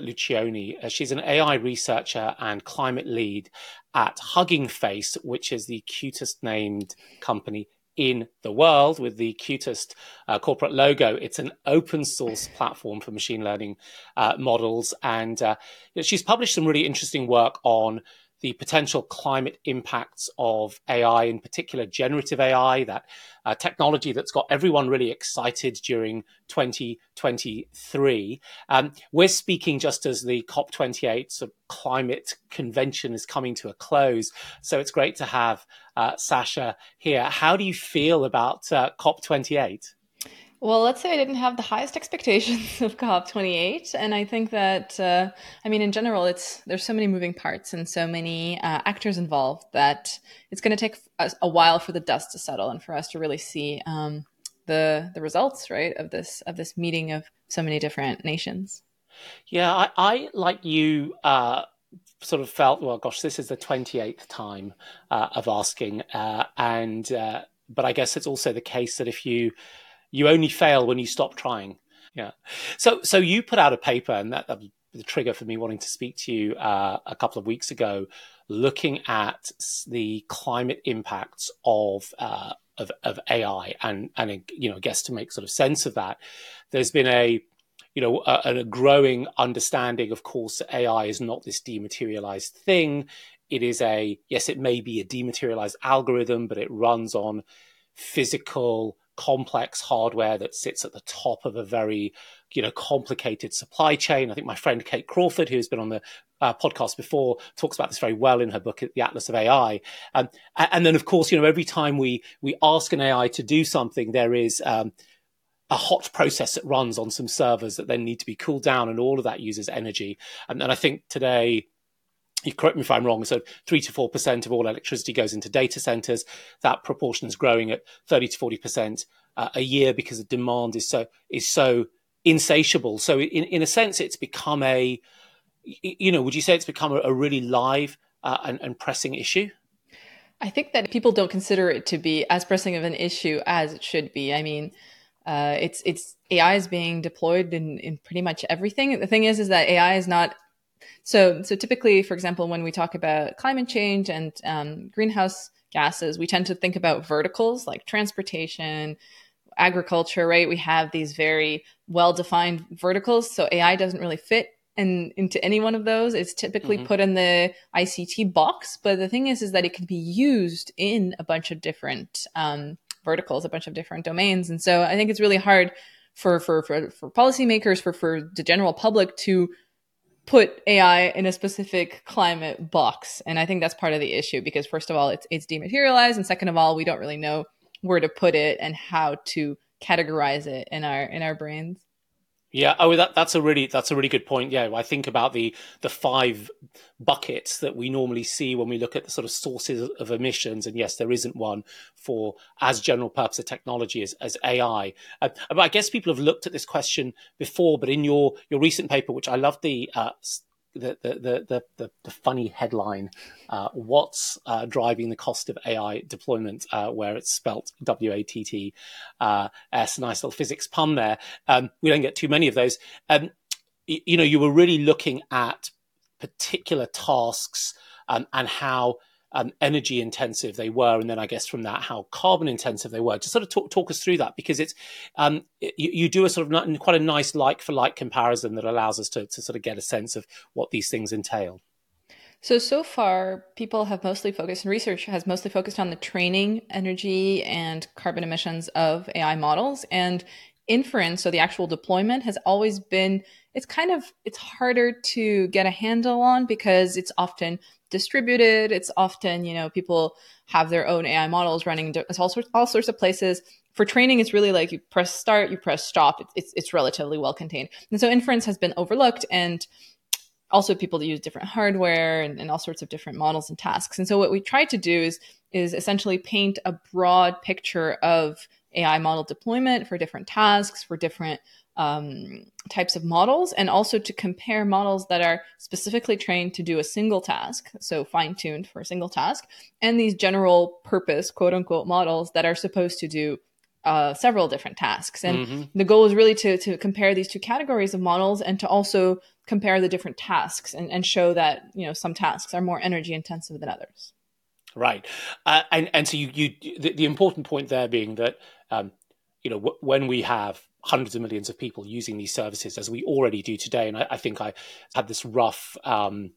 Luccioni. Uh, she's an AI researcher and climate lead at Hugging Face, which is the cutest named company in the world with the cutest uh, corporate logo. It's an open source platform for machine learning uh, models. And uh, she's published some really interesting work on the potential climate impacts of AI, in particular generative AI, that uh, technology that's got everyone really excited during 2023. Um, we're speaking just as the COP28 sort of climate convention is coming to a close. So it's great to have uh, Sasha here. How do you feel about uh, COP28? Well, let's say I didn't have the highest expectations of COP28, and I think that uh, I mean, in general, it's there's so many moving parts and so many uh, actors involved that it's going to take a, a, while for the dust to settle and for us to really see um, the the results, right, of this of this meeting of so many different nations. Yeah, I, I like you. Uh, sort of felt, well, gosh, this is the twenty eighth time uh, of asking, uh, and uh, but I guess it's also the case that if you you only fail when you stop trying. Yeah. So so you put out a paper, and that, that was the trigger for me wanting to speak to you uh, a couple of weeks ago, looking at the climate impacts of. Uh, of, of AI and and you know I guess to make sort of sense of that, there's been a you know a, a growing understanding, of course, AI is not this dematerialized thing. It is a yes, it may be a dematerialized algorithm, but it runs on physical complex hardware that sits at the top of a very you know complicated supply chain. I think my friend kate crawford who's been on the uh, podcast before talks about this very well in her book the atlas of ai um, and then of course you know every time we we ask an ai to do something there is um, a hot process that runs on some servers that then need to be cooled down and all of that uses energy. And, and i think today you correct me if I'm wrong, so three to four percent of all electricity goes into data centers. That proportion is growing at thirty to forty percent uh, a year because the demand is so is so insatiable. So in in a sense, it's become a you know, would you say it's become a, a really live uh, and, and pressing issue? I think that people don't consider it to be as pressing of an issue as it should be. I mean, uh, it's it's AI is being deployed in in pretty much everything. The thing is, is that AI is not so, so typically, for example, when we talk about climate change and um, greenhouse gases, we tend to think about verticals like transportation, agriculture, right? We have these very well defined verticals. So AI doesn't really fit in, into any one of those. It's typically mm-hmm. put in the ICT box. But the thing is, is that it can be used in a bunch of different um, verticals, a bunch of different domains. And so I think it's really hard for, for, for, for policymakers, for, for the general public to put AI in a specific climate box. And I think that's part of the issue because first of all, it's it's dematerialized, and second of all, we don't really know where to put it and how to categorize it in our in our brains. Yeah, oh, that, that's a really that's a really good point. Yeah, I think about the the five buckets that we normally see when we look at the sort of sources of emissions, and yes, there isn't one for as general purpose of technology as, as AI. Uh, I guess people have looked at this question before, but in your your recent paper, which I love the uh, the the the the, funny headline, uh, "What's uh, driving the cost of AI deployment?" Uh, where it's spelt W A T T uh, S. Nice little physics pun there. Um, we don't get too many of those. Um, you, you know, you were really looking at particular tasks um, and how um, energy intensive they were, and then I guess from that how carbon intensive they were. To sort of talk, talk us through that because it's um, you, you, do a sort of quite a nice like for like comparison that allows us to, to sort of get a sense of what these things entail. So so far, people have mostly focused, and research has mostly focused on the training, energy, and carbon emissions of AI models, and inference. So the actual deployment has always been. It's kind of it's harder to get a handle on because it's often distributed. It's often, you know, people have their own AI models running it's all sorts, all sorts of places. For training, it's really like you press start, you press stop. It's, it's, it's relatively well contained. And so inference has been overlooked and also people that use different hardware and, and all sorts of different models and tasks. And so what we try to do is, is essentially paint a broad picture of AI model deployment for different tasks, for different um, types of models and also to compare models that are specifically trained to do a single task, so fine tuned for a single task, and these general purpose, quote unquote, models that are supposed to do uh, several different tasks. And mm-hmm. the goal is really to, to compare these two categories of models and to also compare the different tasks and, and show that, you know, some tasks are more energy intensive than others. Right. Uh, and, and so you, you the, the, important point there being that, um, you know, w- when we have hundreds of millions of people using these services as we already do today, and I, I think I had this rough um,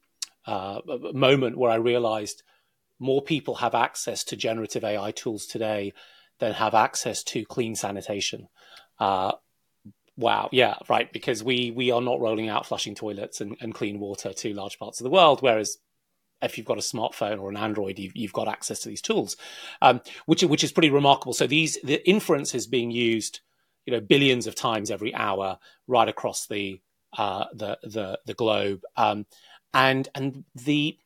uh, moment where I realized more people have access to generative AI tools today than have access to clean sanitation. Uh, wow, yeah, right, because we we are not rolling out flushing toilets and, and, clean water to large parts of the world, whereas if you've got a smartphone or an Android, you've, you've got access to these tools, um, which which is pretty remarkable. So these the inference is being used, you know, billions of times every hour right across the uh, the the the globe, um, and and the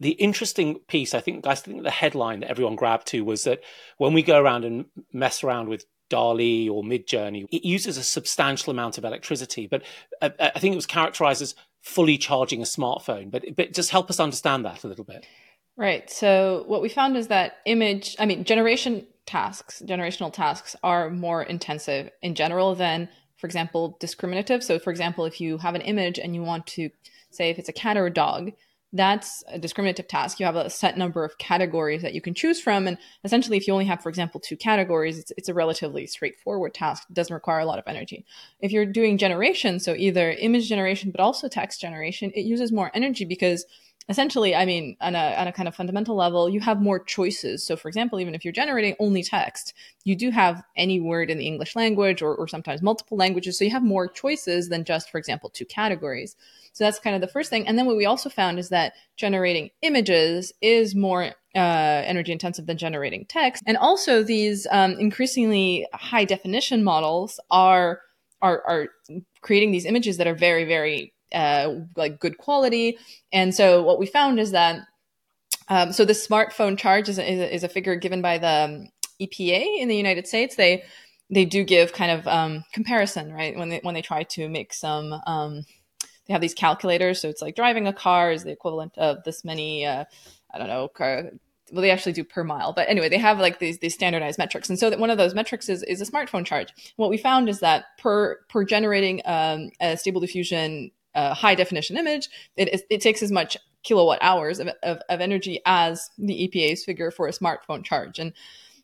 the interesting piece, I think, I think the headline that everyone grabbed to was that when we go around and mess around with DALL-E or Midjourney, it uses a substantial amount of electricity. But uh, uh, I think it was characterized as fully charging a smartphone. But, but just help us understand that a little bit. Right. So what we found is that image, I mean, generation tasks, generational tasks are more intensive in general than, for example, discriminative. So, for example, if you have an image and you want to say if it's a cat or a dog, that's a discriminative task. You have a set number of categories that you can choose from. And essentially, if you only have, for example, two categories, it's, it's a relatively straightforward task. It doesn't require a lot of energy. If you're doing generation, so either image generation, but also text generation, it uses more energy because essentially, I mean, on a, on a kind of fundamental level, you have more choices. So, for example, even if you're generating only text, you do have any word in the English language or, or sometimes multiple languages. So you have more choices than just, for example, two categories. So that's kind of the first thing. And then what we also found is that generating images is more uh, energy intensive than generating text. And also these um, increasingly high definition models are, are, are creating these images that are very, very uh, like good quality. And so what we found is that um, so the smartphone charge is a, is a, figure given by the um, EPA in the United States. They they do give kind of um, comparison, right? When they when they try to make some um, they have these calculators. So it's like driving a car is the equivalent of this many, uh, I don't know, car, well, they actually do per mile, but anyway, they have like these these standardized metrics, and so that one of those metrics is is a smartphone charge. What we found is that per per generating um, a stable diffusion high definition image, it, it takes as much kilowatt hours of, of, of energy as the EPA's figure for a smartphone charge, and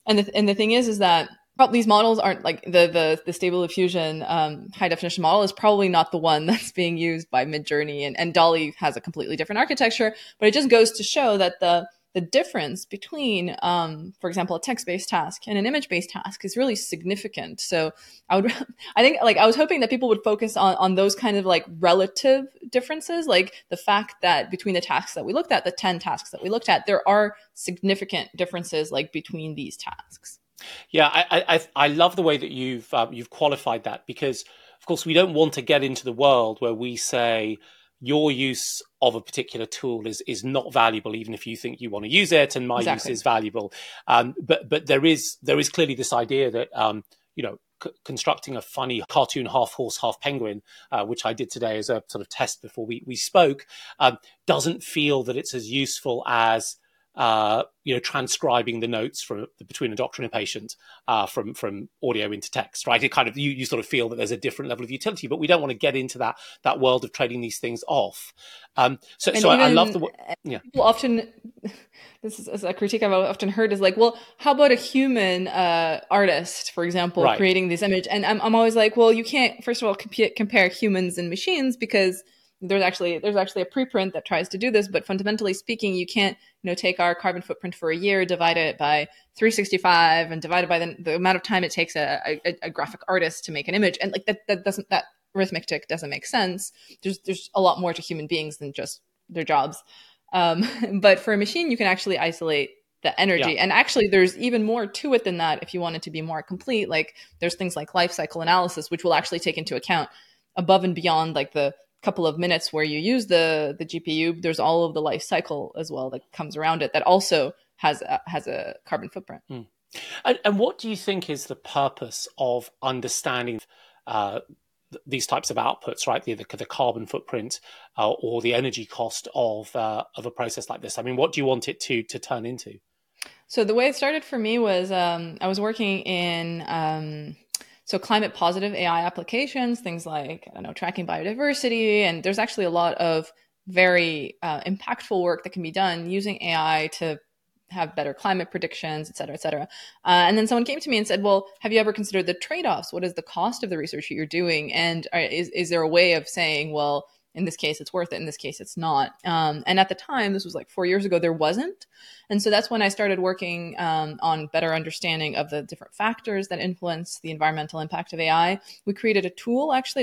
and the and the thing is is that these models aren't like the the the stable diffusion um, high definition model is probably not the one that's being used by midjourney. And, and DALL-E has a completely different architecture but it just goes to show that the the difference between um, for example a text-based task and an image-based task is really significant. So i would i think like i was hoping that people would focus on on those kind of like relative differences like the fact that between the tasks that we looked at the 10 tasks that we looked at there are significant differences like between these tasks. Yeah, I, I, I love the way that you've um, you've qualified that because, of course, we don't want to get into the world where we say your use of a particular tool is is not valuable, even if you think you want to use it, and my exactly. use is valuable. Um, but but there is there is clearly this idea that um, you know c- constructing a funny cartoon half horse half penguin, uh, which I did today as a sort of test before we we spoke, um, doesn't feel that it's as useful as uh, you know, transcribing the notes from between a doctor and a patient uh, from from audio into text, right? It kind of you, you sort of feel that there's a different level of utility, but we don't want to get into that that world of trading these things off. Um, so, so I, I, love the yeah. People often this is a critique I've often heard is like, well, how about a human uh, artist, for example, right. creating this image? And I'm I'm always like, well, you can't first of all compare humans and machines because there's actually there's actually a preprint that tries to do this but fundamentally speaking you can't you know take our carbon footprint for a year divide it by 365 and divide it by the, the amount of time it takes a, a, a, graphic artist to make an image. And like that that doesn't that arithmetic doesn't make sense. There's there's a lot more to human beings than just their jobs. Um, but for a machine you can actually isolate the energy. Yeah. and actually there's even more to it than that if you want it to be more complete. Like there's things like life cycle analysis which will actually take into account above and beyond like the couple of minutes where you use the the GPU, there's all of the life cycle as well that comes around it that also has a, has a carbon footprint. Mm. And, and, what do you think is the purpose of understanding uh, these types of outputs, right? The, the, the carbon footprint uh, or the energy cost of uh, of a process like this. I mean, what do you want it to to turn into? So the way it started for me was um, I was working in um, so climate positive AI applications, things like I don't know tracking biodiversity, and there's actually a lot of very uh, impactful work that can be done using AI to have better climate predictions, et cetera, et cetera. Uh, and then someone came to me and said, "Well, have you ever considered the trade-offs? What is the cost of the research that you're doing? And uh, is is there a way of saying, well?" In this case it's worth it in this case it's not. Um, and at the time this was like four years ago there wasn't. And so that's when i started working um, on better understanding of the different factors that influence the environmental impact of ai we created a tool actually it's